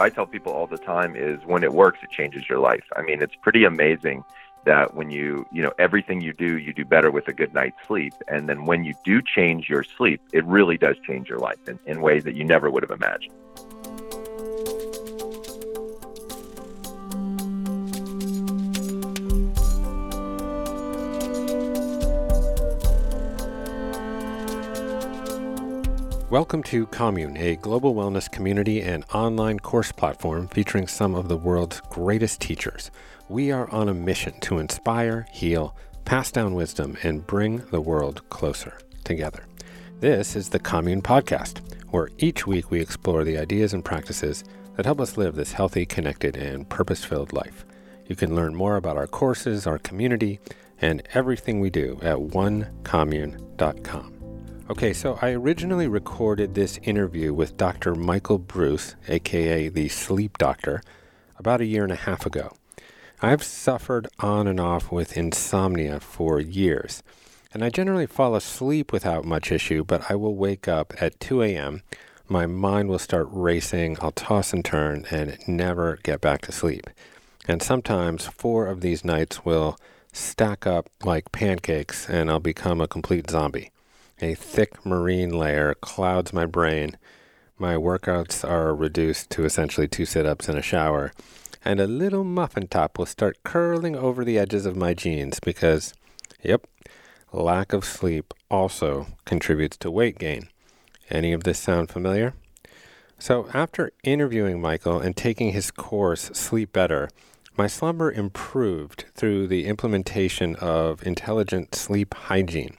what I tell people all the time is when it works, it changes your life. I mean, it's pretty amazing that when you, you know, everything you do, you do better with a good night's sleep. And then when you do change your sleep, it really does change your life in, in ways that you never would have imagined. Welcome to Commune, a global wellness community and online course platform featuring some of the world's greatest teachers. We are on a mission to inspire, heal, pass down wisdom, and bring the world closer together. This is the Commune Podcast, where each week we explore the ideas and practices that help us live this healthy, connected, and purpose filled life. You can learn more about our courses, our community, and everything we do at onecommune.com. Okay, so I originally recorded this interview with Dr. Michael Breus, aka the Sleep Doctor, about a year and a half ago. I've suffered on and off with insomnia for years, and I generally fall asleep without much issue, but I will wake up at 2 a.m. My mind will start racing, I'll toss and turn, and never get back to sleep. And sometimes four of these nights will stack up like pancakes, and I'll become a complete zombie. A thick marine layer clouds my brain. My workouts are reduced to essentially two sit ups and a shower. And a little muffin top will start curling over the edges of my jeans because, yep, lack of sleep also contributes to weight gain. Any of this sound familiar? So, after interviewing Michael and taking his course, Sleep Better, my slumber improved through the implementation of intelligent sleep hygiene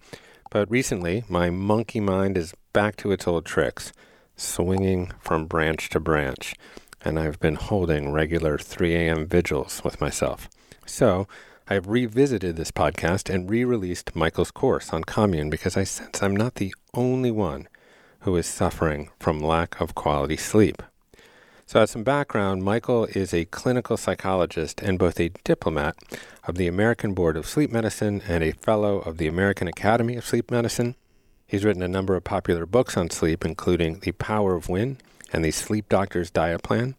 but recently, my monkey mind is back to its old tricks, swinging from branch to branch, and I've been holding regular 3 a.m. vigils with myself. So, I've revisited this podcast and re released Michael's course on commune because I sense I'm not the only one who is suffering from lack of quality sleep. So, as some background, Michael is a clinical psychologist and both a diplomat of the American Board of Sleep Medicine and a fellow of the American Academy of Sleep Medicine. He's written a number of popular books on sleep, including The Power of When and The Sleep Doctor's Diet Plan.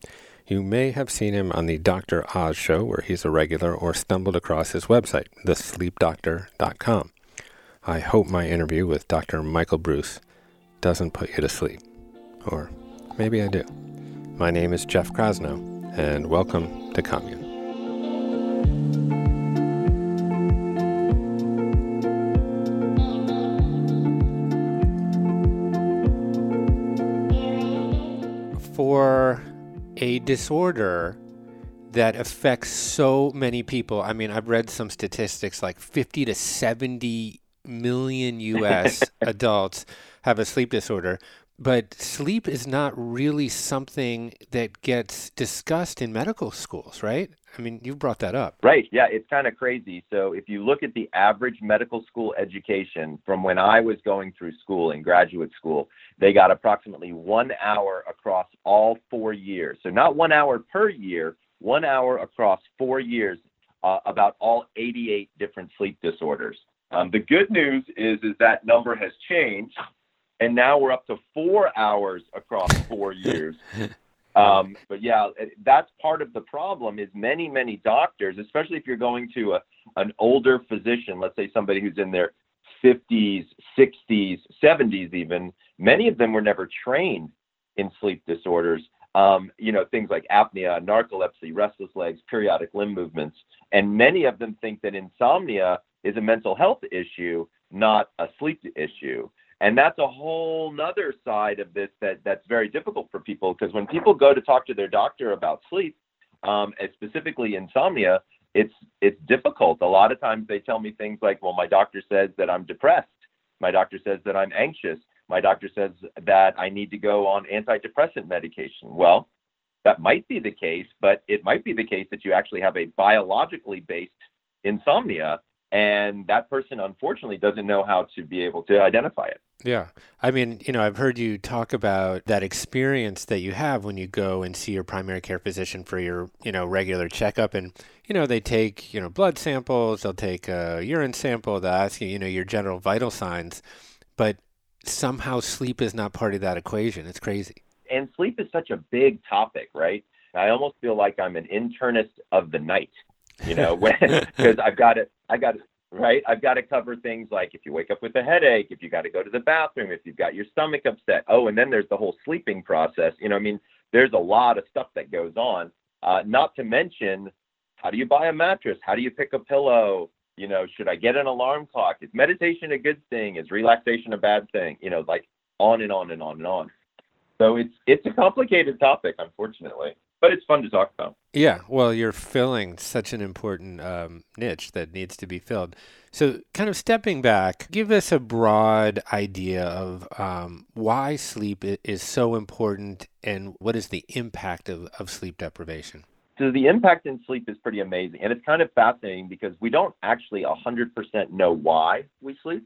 You may have seen him on the Dr. Oz show, where he's a regular, or stumbled across his website, thesleepdoctor.com. I hope my interview with Dr. Michael Breus doesn't put you to sleep. Or maybe I do. My name is Jeff Krasno, and welcome to Commune. For a disorder that affects so many people, I mean, I've read some statistics like 50 to 70 million US adults have a sleep disorder but sleep is not really something that gets discussed in medical schools, right? I mean, you brought that up. Right. Yeah, it's kind of crazy. So, if you look at the average medical school education from when I was going through school in graduate school, they got approximately one hour across all four years. So, not one hour per year, one hour across four years uh, about all 88 different sleep disorders. Um, the good news is, is that number has changed and now we're up to four hours across four years. Um, but yeah, that's part of the problem. Is many many doctors, especially if you're going to a an older physician, let's say somebody who's in their 50s, 60s, 70s, even many of them were never trained in sleep disorders. Um, you know, things like apnea, narcolepsy, restless legs, periodic limb movements, and many of them think that insomnia is a mental health issue, not a sleep issue and that's a whole nother side of this that that's very difficult for people because when people go to talk to their doctor about sleep um, specifically insomnia it's it's difficult. A lot of times they tell me things like well my doctor says that i'm depressed. My doctor says that i'm anxious. My doctor says that i need to go on antidepressant medication. Well that might be the case but it might be the case that you actually have a biologically based insomnia and that person unfortunately doesn't know how to be able to identify it yeah. I mean, you know, I've heard you talk about that experience that you have when you go and see your primary care physician for your, you know, regular checkup. And, you know, they take, you know, blood samples, they'll take a urine sample, they'll ask you, you know, your general vital signs. But somehow sleep is not part of that equation. It's crazy. And sleep is such a big topic, right? I almost feel like I'm an internist of the night, you know, because I've got it, I got right? I've got to cover things like if you wake up with a headache, if you got to go to the bathroom, if you've got your stomach upset. Oh, and then there's the whole sleeping process. You know, I mean, there's a lot of stuff that goes on. Uh, not to mention, how do you buy a mattress? How do you pick a pillow? You know, should I get an alarm clock? Is meditation a good thing? Is relaxation a bad thing? You know, like on and on and on and on. So it's it's a complicated topic, unfortunately, but it's fun to talk about. Yeah, well, you're filling such an important um, niche that needs to be filled. So, kind of stepping back, give us a broad idea of um, why sleep is so important and what is the impact of, of sleep deprivation. So, the impact in sleep is pretty amazing. And it's kind of fascinating because we don't actually 100% know why we sleep.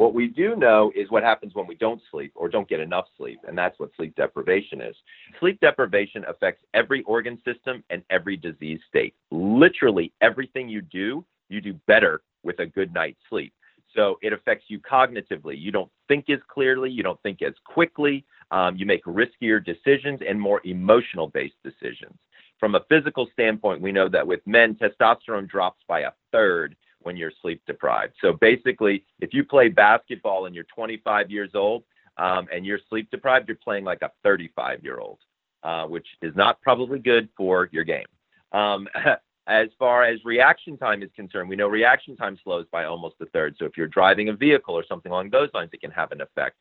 What we do know is what happens when we don't sleep or don't get enough sleep, and that's what sleep deprivation is. Sleep deprivation affects every organ system and every disease state. Literally everything you do, you do better with a good night's sleep. So it affects you cognitively. You don't think as clearly, you don't think as quickly, um, you make riskier decisions and more emotional based decisions. From a physical standpoint, we know that with men, testosterone drops by a third when you're sleep deprived. So basically, if you play basketball and you're 25 years old um, and you're sleep deprived, you're playing like a 35 year old, uh, which is not probably good for your game. Um, as far as reaction time is concerned, we know reaction time slows by almost a third. So if you're driving a vehicle or something along those lines, it can have an effect.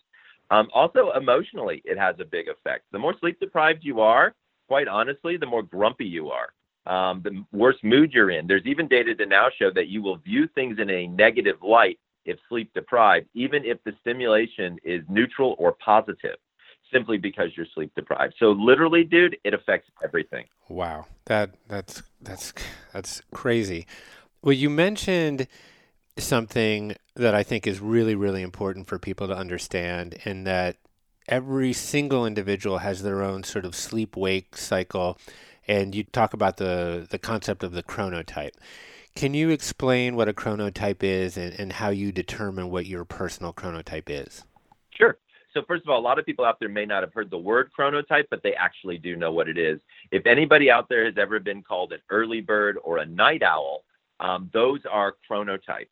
Um, also, emotionally, it has a big effect. The more sleep deprived you are, quite honestly, the more grumpy you are um, the worse mood you're in. There's even data to now show that you will view things in a negative light if sleep deprived, even if the stimulation is neutral or positive, simply because you're sleep deprived. So literally, dude, it affects everything. Wow, that that's that's that's crazy. Well, you mentioned something that I think is really really important for people to understand, and that every single individual has their own sort of sleep wake cycle and you talk about the, the concept of the chronotype. Can you explain what a chronotype is and, and how you determine what your personal chronotype is? Sure. So, first of all, a lot of people out there may not have heard the word chronotype, but they actually do know what it is. If anybody out there has ever been called an early bird or a night owl, um, those are chronotypes.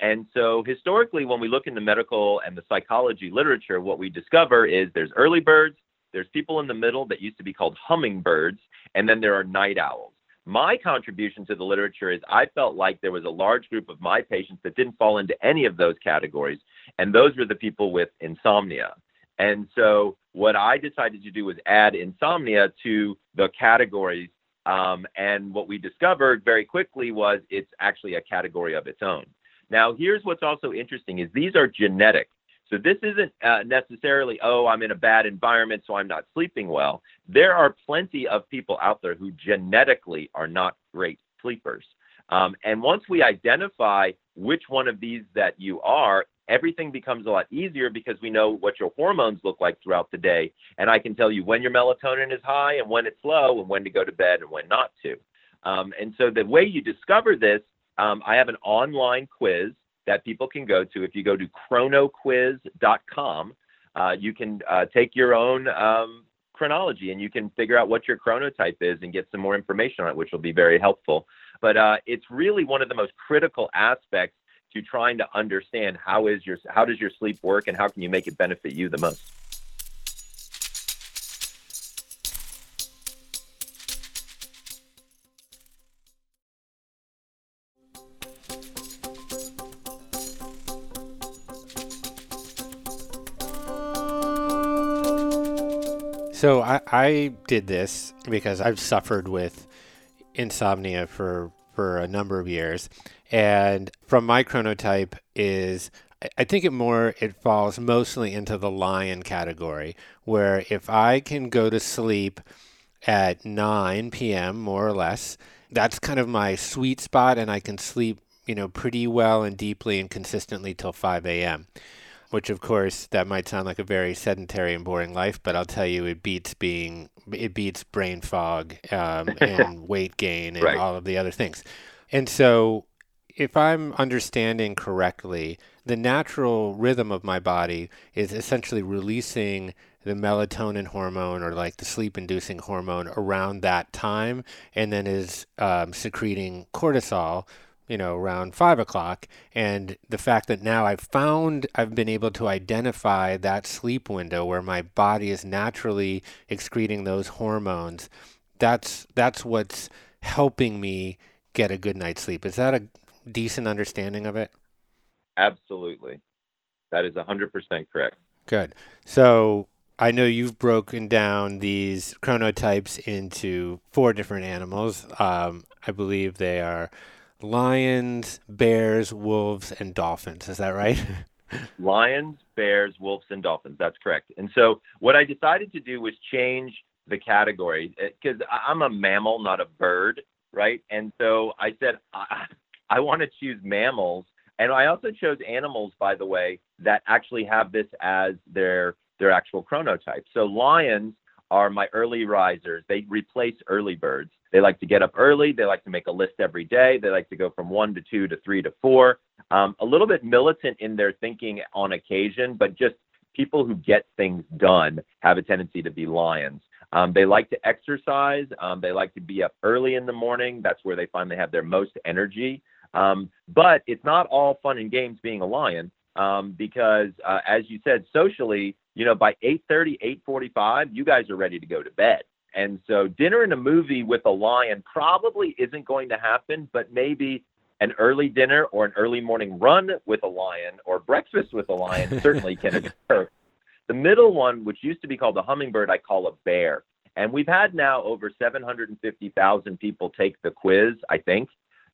And so, historically, when we look in the medical and the psychology literature, what we discover is there's early birds, there's people in the middle that used to be called hummingbirds, and then there are night owls. My contribution to the literature is I felt like there was a large group of my patients that didn't fall into any of those categories, and those were the people with insomnia. And so what I decided to do was add insomnia to the categories. Um, and what we discovered very quickly was it's actually a category of its own. Now, here's what's also interesting is these are genetic. So this isn't uh, necessarily, oh, I'm in a bad environment, so I'm not sleeping well. There are plenty of people out there who genetically are not great sleepers. Um, and once we identify which one of these that you are, everything becomes a lot easier because we know what your hormones look like throughout the day. And I can tell you when your melatonin is high and when it's low and when to go to bed and when not to. Um, and so the way you discover this, um, I have an online quiz that people can go to. If you go to chronoquiz.com, uh, you can uh, take your own um, chronology and you can figure out what your chronotype is and get some more information on it, which will be very helpful. But uh, it's really one of the most critical aspects to trying to understand how is your how does your sleep work and how can you make it benefit you the most. So I, I did this because I've suffered with insomnia for for a number of years, and from my chronotype is I think it more it falls mostly into the lion category, where if I can go to sleep at 9 p.m. more or less, that's kind of my sweet spot, and I can sleep you know pretty well and deeply and consistently till 5 a.m which of course that might sound like a very sedentary and boring life, but I'll tell you it beats being it beats brain fog um, and weight gain and right. all of the other things. And so if I'm understanding correctly, the natural rhythm of my body is essentially releasing the melatonin hormone or like the sleep inducing hormone around that time and then is um, secreting cortisol you know around five o'clock. And the fact that now i've found i've been able to identify that sleep window where my body is naturally excreting those hormones that's that's what's helping me get a good night's sleep. Is that a decent understanding of it? Absolutely. That is 100% correct. Good. So I know you've broken down these chronotypes into four different animals. Um, I believe they are lions, bears, wolves, and dolphins. Is that right? lions, bears, wolves, and dolphins. That's correct. And so what I decided to do was change the category eh, because I'm a mammal, not a bird, right? And so I said I, I want to choose mammals. And I also chose animals, by the way, that actually have this as their their actual chronotype. So lions are my early risers. They replace early birds. They like to get up early. They like to make a list every day. They like to go from one to two to three to four. Um, a little bit militant in their thinking on occasion, but just people who get things done have a tendency to be lions. Um, they like to exercise. Um, they like to be up early in the morning. That's where they find they have their most energy. Um, but it's not all fun and games being a lion um, because, uh, as you said, socially, you know, by 8:30, 8:45, you guys are ready to go to bed. And so dinner and a movie with a lion probably isn't going to happen, but maybe an early dinner or an early morning run with a lion or breakfast with a lion certainly can occur. The middle one, which used to be called a hummingbird, I call a bear. And we've had now over 750,000 people take the quiz, I think.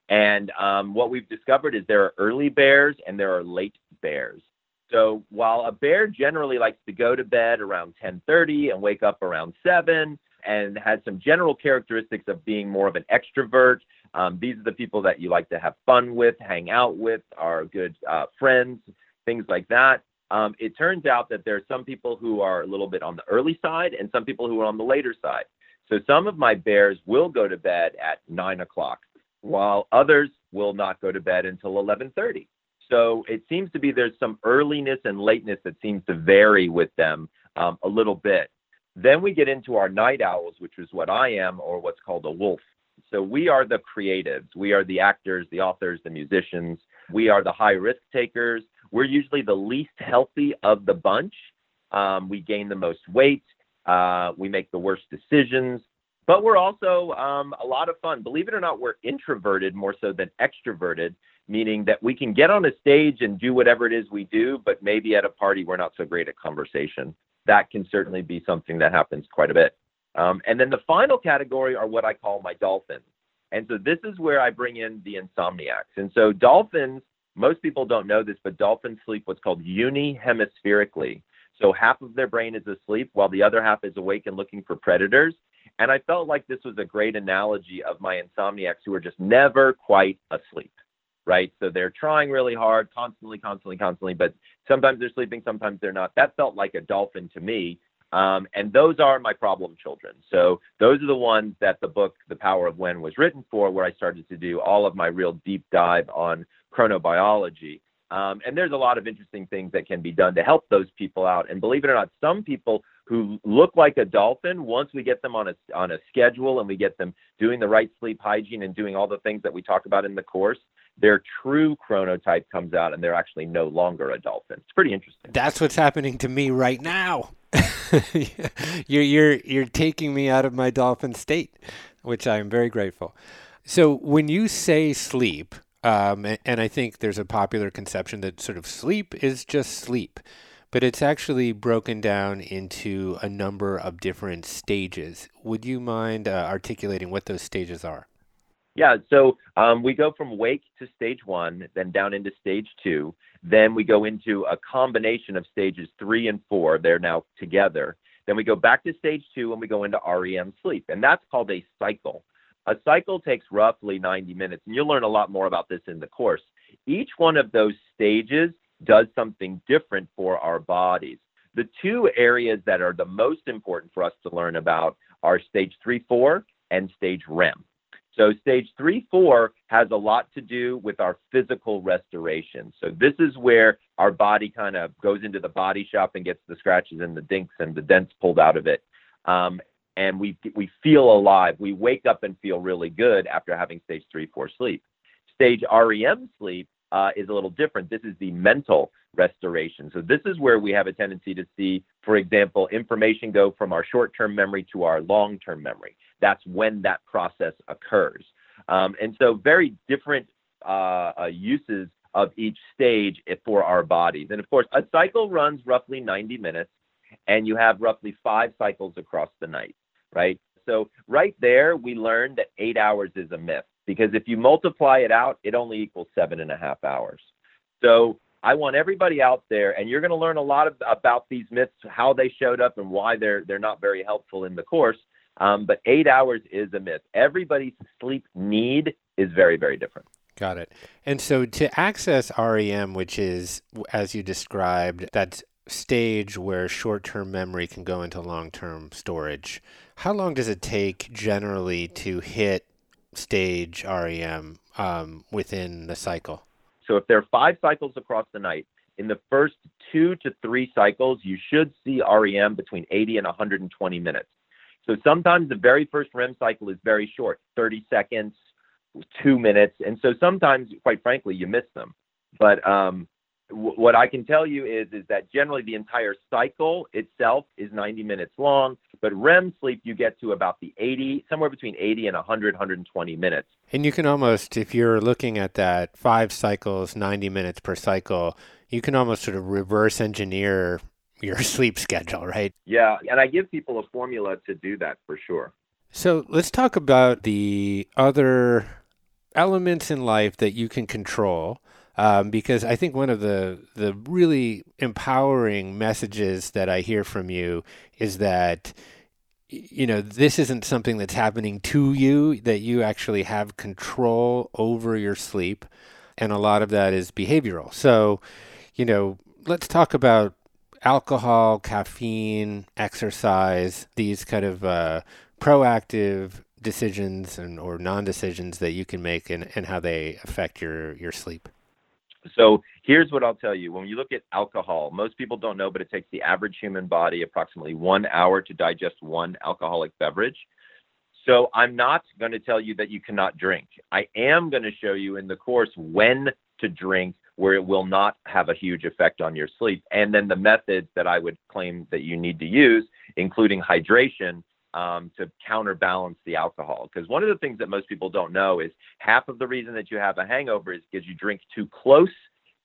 And um, what we've discovered is there are early bears and there are late bears. So while a bear generally likes to go to bed around 10:30 and wake up around 7 and has some general characteristics of being more of an extrovert, um, these are the people that you like to have fun with, hang out with, are good uh, friends, things like that. Um, it turns out that there are some people who are a little bit on the early side and some people who are on the later side. So some of my bears will go to bed at nine o'clock, while others will not go to bed until 11:30. So it seems to be there's some earliness and lateness that seems to vary with them um, a little bit. Then we get into our night owls, which is what I am, or what's called a wolf. So we are the creatives. We are the actors, the authors, the musicians. We are the high risk takers. We're usually the least healthy of the bunch. Um, we gain the most weight. Uh, we make the worst decisions. But we're also um, a lot of fun. Believe it or not, we're introverted more so than extroverted meaning that we can get on a stage and do whatever it is we do, but maybe at a party we're not so great at conversation. That can certainly be something that happens quite a bit. Um, and then the final category are what I call my dolphins. And so this is where I bring in the insomniacs. And so dolphins, most people don't know this, but dolphins sleep what's called unihemispherically. So half of their brain is asleep while the other half is awake and looking for predators. And I felt like this was a great analogy of my insomniacs who are just never quite asleep right? So they're trying really hard, constantly, constantly, constantly, but sometimes they're sleeping, sometimes they're not. That felt like a dolphin to me. Um, and those are my problem children. So those are the ones that the book, The Power of When, was written for, where I started to do all of my real deep dive on chronobiology. Um, and there's a lot of interesting things that can be done to help those people out. And believe it or not, some people who look like a dolphin, once we get them on a on a schedule and we get them doing the right sleep hygiene and doing all the things that we talk about in the course, their true chronotype comes out and they're actually no longer a dolphin. It's pretty interesting. That's what's happening to me right now. you're you're you're taking me out of my dolphin state, which I am very grateful. So when you say sleep, um, and, I think there's a popular conception that sort of sleep is just sleep, but it's actually broken down into a number of different stages. Would you mind uh, articulating what those stages are? Yeah, so um, we go from wake to stage one, then down into stage two. Then we go into a combination of stages three and four. They're now together. Then we go back to stage two and we go into REM sleep. And that's called a cycle. A cycle takes roughly 90 minutes. And you'll learn a lot more about this in the course. Each one of those stages does something different for our bodies. The two areas that are the most important for us to learn about are stage three, four, and stage REM. So stage three, four has a lot to do with our physical restoration. So this is where our body kind of goes into the body shop and gets the scratches and the dinks and the dents pulled out of it. Um, and we, we feel alive. We wake up and feel really good after having stage three, four sleep. Stage REM sleep uh, is a little different. This is the mental restoration. So this is where we have a tendency to see, for example, information go from our short-term memory to our long-term memory. That's when that process occurs. Um, and so very different uh, uh, uses of each stage for our bodies. And of course, a cycle runs roughly 90 minutes, and you have roughly five cycles across the night, right? So right there, we learned that eight hours is a myth because if you multiply it out, it only equals seven and a half hours. So I want everybody out there, and you're going to learn a lot of, about these myths, how they showed up, and why they're they're not very helpful in the course. Um, but eight hours is a myth. Everybody's sleep need is very very different. Got it. And so to access REM, which is as you described, that stage where short-term memory can go into long-term storage. How long does it take generally to hit stage REM um, within the cycle? So if there are five cycles across the night, in the first two to three cycles, you should see REM between 80 and 120 minutes. So sometimes the very first REM cycle is very short, 30 seconds, two minutes. And so sometimes, quite frankly, you miss them. But um, what I can tell you is is that generally the entire cycle itself is 90 minutes long, but REM sleep you get to about the 80, somewhere between 80 and 100, 120 minutes. And you can almost, if you're looking at that five cycles, 90 minutes per cycle, you can almost sort of reverse engineer your sleep schedule, right? Yeah, and I give people a formula to do that for sure. So let's talk about the other elements in life that you can control um, because I think one of the the really empowering messages that I hear from you is that you know this isn't something that's happening to you that you actually have control over your sleep and a lot of that is behavioral so you know let's talk about alcohol caffeine exercise these kind of uh, proactive decisions and or non-decisions that you can make and, and how they affect your your sleep so here's what I'll tell you. When you look at alcohol, most people don't know, but it takes the average human body approximately one hour to digest one alcoholic beverage. So I'm not going to tell you that you cannot drink. I am going to show you in the course when to drink where it will not have a huge effect on your sleep. And then the methods that I would claim that you need to use, including hydration, um, to counterbalance the alcohol. Because one of the things that most people don't know is half of the reason that you have a hangover is because you drink too close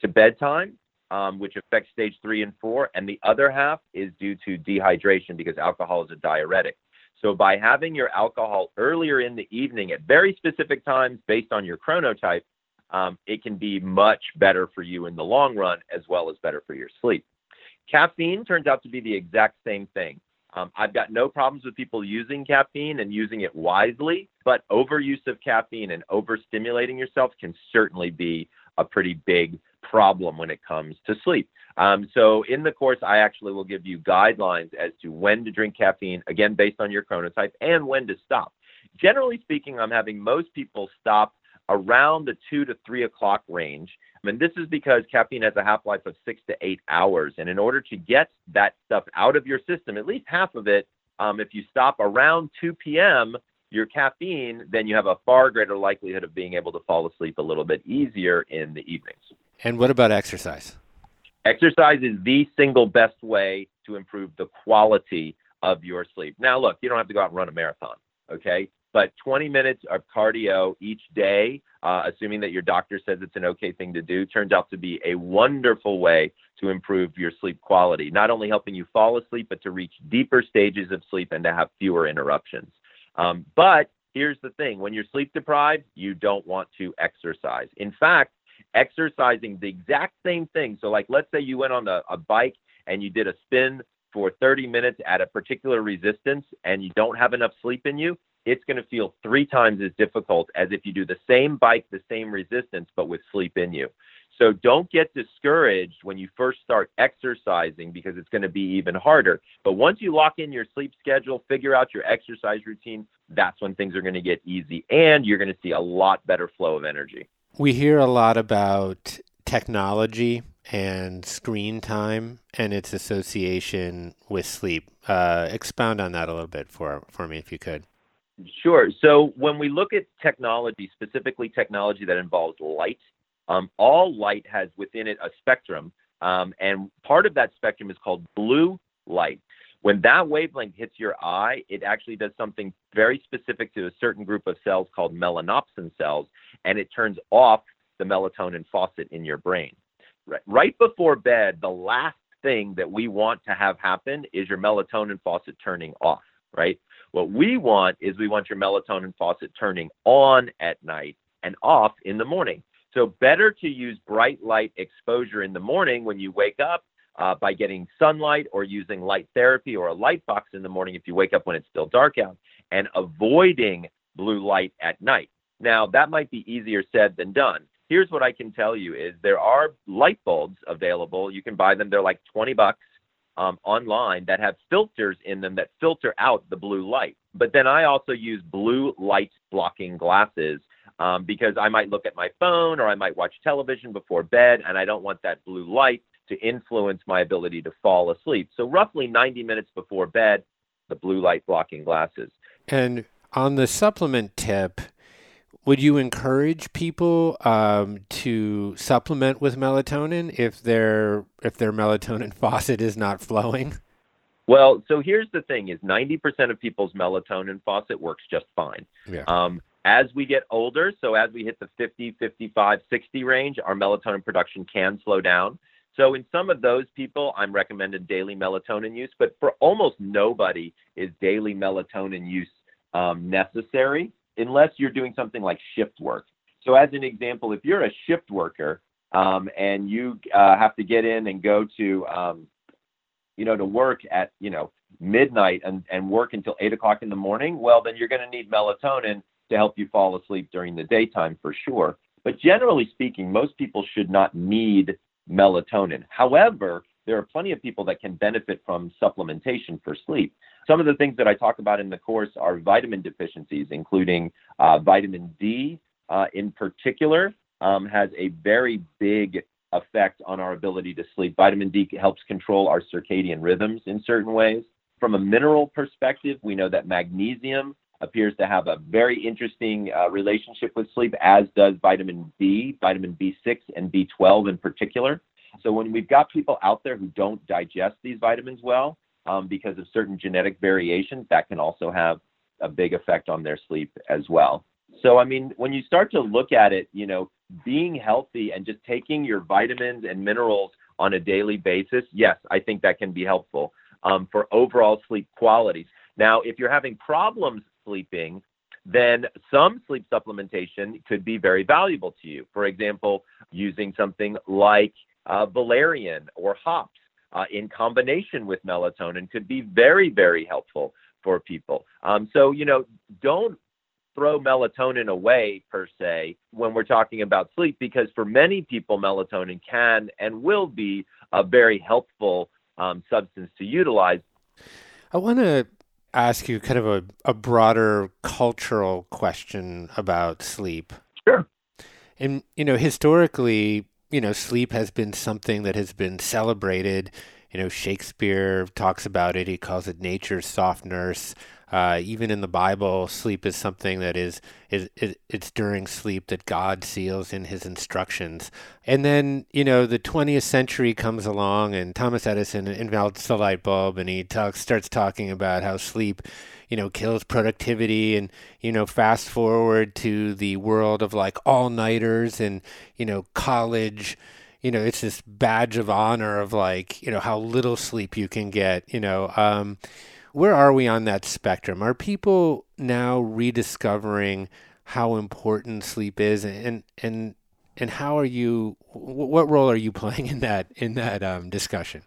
to bedtime, um, which affects stage three and four. And the other half is due to dehydration because alcohol is a diuretic. So by having your alcohol earlier in the evening at very specific times based on your chronotype, um, it can be much better for you in the long run as well as better for your sleep. Caffeine turns out to be the exact same thing. Um, I've got no problems with people using caffeine and using it wisely, but overuse of caffeine and overstimulating yourself can certainly be a pretty big problem when it comes to sleep. Um, so in the course, I actually will give you guidelines as to when to drink caffeine, again, based on your chronotype, and when to stop. Generally speaking, I'm having most people stop around the two to three o'clock range. And this is because caffeine has a half life of six to eight hours. And in order to get that stuff out of your system, at least half of it, um, if you stop around 2 p.m., your caffeine, then you have a far greater likelihood of being able to fall asleep a little bit easier in the evenings. And what about exercise? Exercise is the single best way to improve the quality of your sleep. Now, look, you don't have to go out and run a marathon, okay? But 20 minutes of cardio each day, uh, assuming that your doctor says it's an okay thing to do, turns out to be a wonderful way to improve your sleep quality. Not only helping you fall asleep, but to reach deeper stages of sleep and to have fewer interruptions. Um, but here's the thing when you're sleep deprived, you don't want to exercise. In fact, exercising the exact same thing. So, like, let's say you went on a, a bike and you did a spin for 30 minutes at a particular resistance and you don't have enough sleep in you, it's going to feel three times as difficult as if you do the same bike, the same resistance, but with sleep in you. So don't get discouraged when you first start exercising because it's going to be even harder. But once you lock in your sleep schedule, figure out your exercise routine, that's when things are going to get easy and you're going to see a lot better flow of energy. We hear a lot about technology and screen time and its association with sleep. Uh, expound on that a little bit for, for me, if you could. Sure. So when we look at technology, specifically technology that involves light, um, all light has within it a spectrum, um, and part of that spectrum is called blue light. When that wavelength hits your eye, it actually does something very specific to a certain group of cells called melanopsin cells, and it turns off the melatonin faucet in your brain. Right, right before bed, the last thing that we want to have happen is your melatonin faucet turning off, right? What we want is we want your melatonin faucet turning on at night and off in the morning. So, better to use bright light exposure in the morning when you wake up uh, by getting sunlight or using light therapy or a light box in the morning if you wake up when it's still dark out, and avoiding blue light at night. Now, that might be easier said than done. Here's what I can tell you is there are light bulbs available. You can buy them. They're like 20 bucks um, online that have filters in them that filter out the blue light. But then I also use blue light blocking glasses um, because I might look at my phone or I might watch television before bed, and I don't want that blue light to influence my ability to fall asleep. So, roughly 90 minutes before bed, the blue light blocking glasses. And on the supplement tip, would you encourage people um, to supplement with melatonin if their if their melatonin faucet is not flowing? Well, so here's the thing: is 90% of people's melatonin faucet works just fine. Yeah. Um, as we get older, so as we hit the 50, 55, 60 range, our melatonin production can slow down. So in some of those people, I'm recommending daily melatonin use, but for almost nobody is daily melatonin use um, necessary unless you're doing something like shift work. So as an example, if you're a shift worker um, and you uh, have to get in and go to, um, you know, to work at, you know, midnight and, and work until eight o'clock in the morning, well, then you're going to need melatonin to help you fall asleep during the daytime for sure. But generally speaking, most people should not need melatonin. However, there are plenty of people that can benefit from supplementation for sleep. Some of the things that I talk about in the course are vitamin deficiencies, including uh, vitamin D uh, in particular, um, has a very big effect on our ability to sleep. Vitamin D helps control our circadian rhythms in certain ways. From a mineral perspective, we know that magnesium appears to have a very interesting uh, relationship with sleep, as does vitamin B, vitamin B6, and B12 in particular. So when we've got people out there who don't digest these vitamins well um, because of certain genetic variations, that can also have a big effect on their sleep as well. So I mean, when you start to look at it, you know, being healthy and just taking your vitamins and minerals on a daily basis, yes, I think that can be helpful um, for overall sleep qualities. Now, if you're having problems sleeping, then some sleep supplementation could be very valuable to you. For example, using something like uh, valerian or hops uh, in combination with melatonin could be very, very helpful for people. Um, so, you know, don't throw melatonin away per se when we're talking about sleep because for many people, melatonin can and will be a very helpful um, substance to utilize. I want to ask you kind of a, a broader cultural question about sleep. Sure. And, you know, historically, you know, sleep has been something that has been celebrated. You know, Shakespeare talks about it. He calls it nature's soft nurse. Uh, even in the Bible, sleep is something that is, is, is it's during sleep that God seals in His instructions. And then you know the 20th century comes along, and Thomas Edison invents the light bulb, and he talks starts talking about how sleep, you know, kills productivity. And you know, fast forward to the world of like all nighters and you know college you know it's this badge of honor of like you know how little sleep you can get you know um, where are we on that spectrum? Are people now rediscovering how important sleep is, and and and how are you? What role are you playing in that in that um, discussion?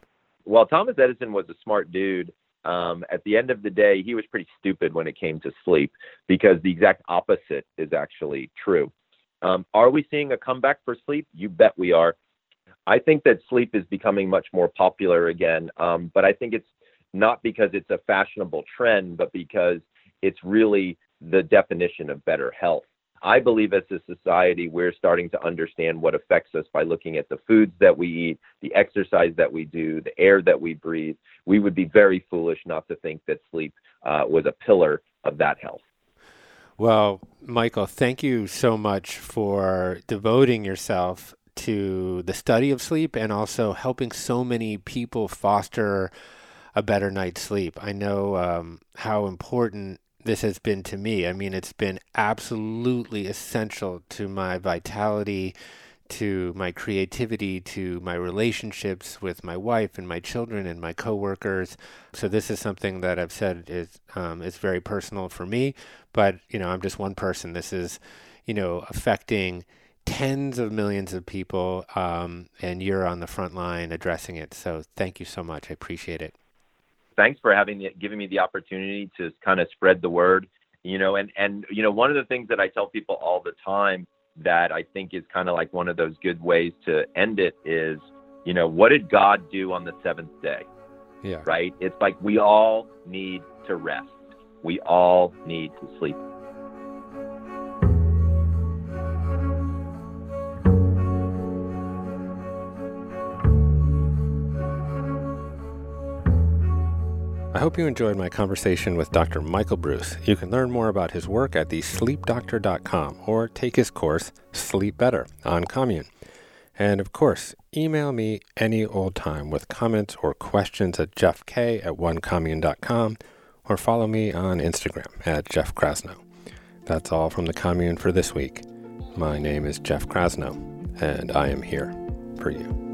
Well, Thomas Edison was a smart dude. Um, at the end of the day, he was pretty stupid when it came to sleep because the exact opposite is actually true. Um, are we seeing a comeback for sleep? You bet we are. I think that sleep is becoming much more popular again, um, but I think it's not because it's a fashionable trend, but because it's really the definition of better health. I believe as a society, we're starting to understand what affects us by looking at the foods that we eat, the exercise that we do, the air that we breathe. We would be very foolish not to think that sleep uh, was a pillar of that health. Well, Michael, thank you so much for devoting yourself to the study of sleep and also helping so many people foster a better night's sleep. I know um, how important this has been to me. I mean, it's been absolutely essential to my vitality, to my creativity, to my relationships with my wife and my children and my coworkers. So this is something that I've said is um, is very personal for me. But you know, I'm just one person. This is, you know, affecting tens of millions of people, um, and you're on the front line addressing it. So thank you so much. I appreciate it thanks for having the, giving me the opportunity to kind of spread the word. You know, and and you know, one of the things that I tell people all the time that I think is kind of like one of those good ways to end it is, you know, what did God do on the seventh day? Yeah. Right. It's like we all need to rest. We all need to sleep. I hope you enjoyed my conversation with Dr. Michael Breus. You can learn more about his work at thesleepdoctor.com or take his course, Sleep Better, on Commune. And of course, email me any old time with comments or questions at jeffk at onecommune.com or follow me on Instagram at Jeff Krasno. That's all from the commune for this week. My name is Jeff Krasno, and I am here for you.